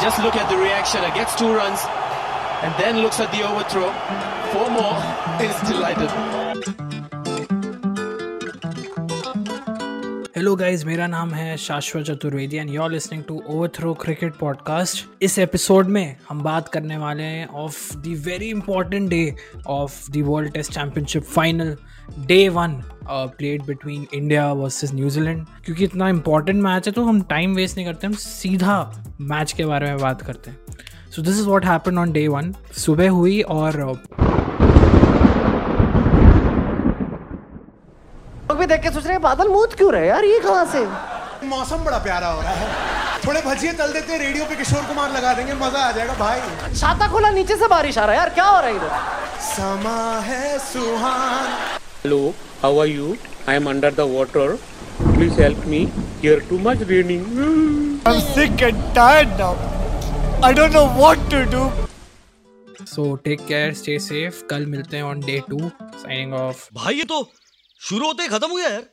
Just look at the reaction. It gets two runs and then looks at the overthrow. Four more is delighted. Hello guys मेरा नाम है Shashwat Chaturvedi and you are listening to Overthrow cricket podcast इस episode में हम बात करने वाले हैं of the very important day of the world test championship final day one played between India versus New Zealand क्योंकि इतना इंपॉर्टेंट मैच है तो हम टाइम वेस्ट नहीं करते हम सीधा मैच के बारे में बात करते हैं। So this is what happen on day one सुबह हुई और लोग भी देख के सोच रहे हैं बादल मूत क्यों रहे यार ये कहाँ से? मौसम बड़ा प्यारा हो रहा है। थोड़े भजिए तल देते हैं रेडियो पे किशोर कुमार लगा देंगे मज़ा आ जाएगा भाई। छाता खोला नीचे से बारिश आ रहा है यार क्या हो रहा है इधर? समा है सुहान Hello, how are you? I am under the water. Please help me. Here too much raining. I'm sick and tired now. I don't know what to do. So take care stay safe कल मिलते हैं on day two signing off भाई ये तो शुरू होते ही खत्म हो गया यार